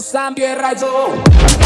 sangue ragione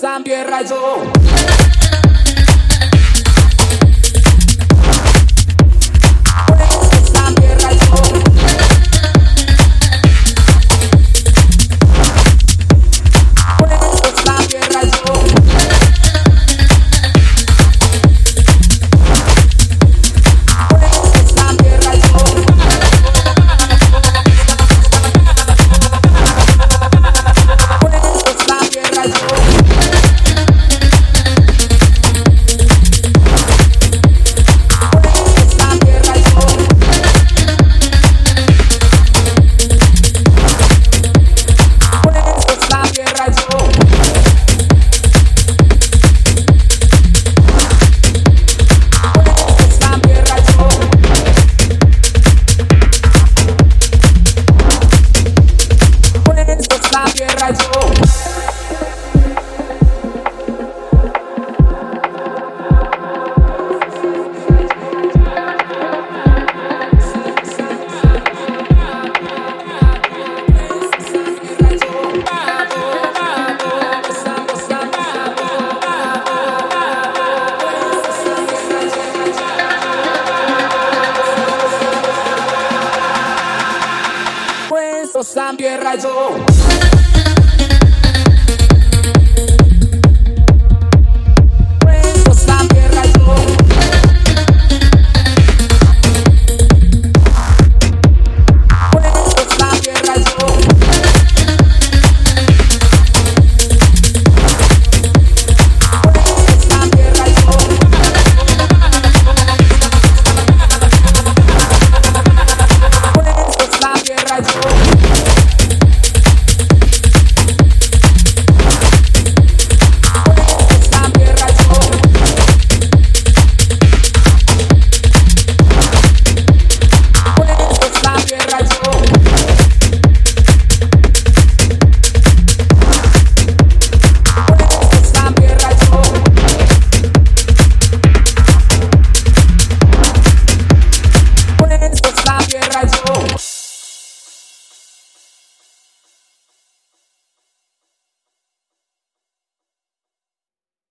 Sam tierra. sam tierra y Thank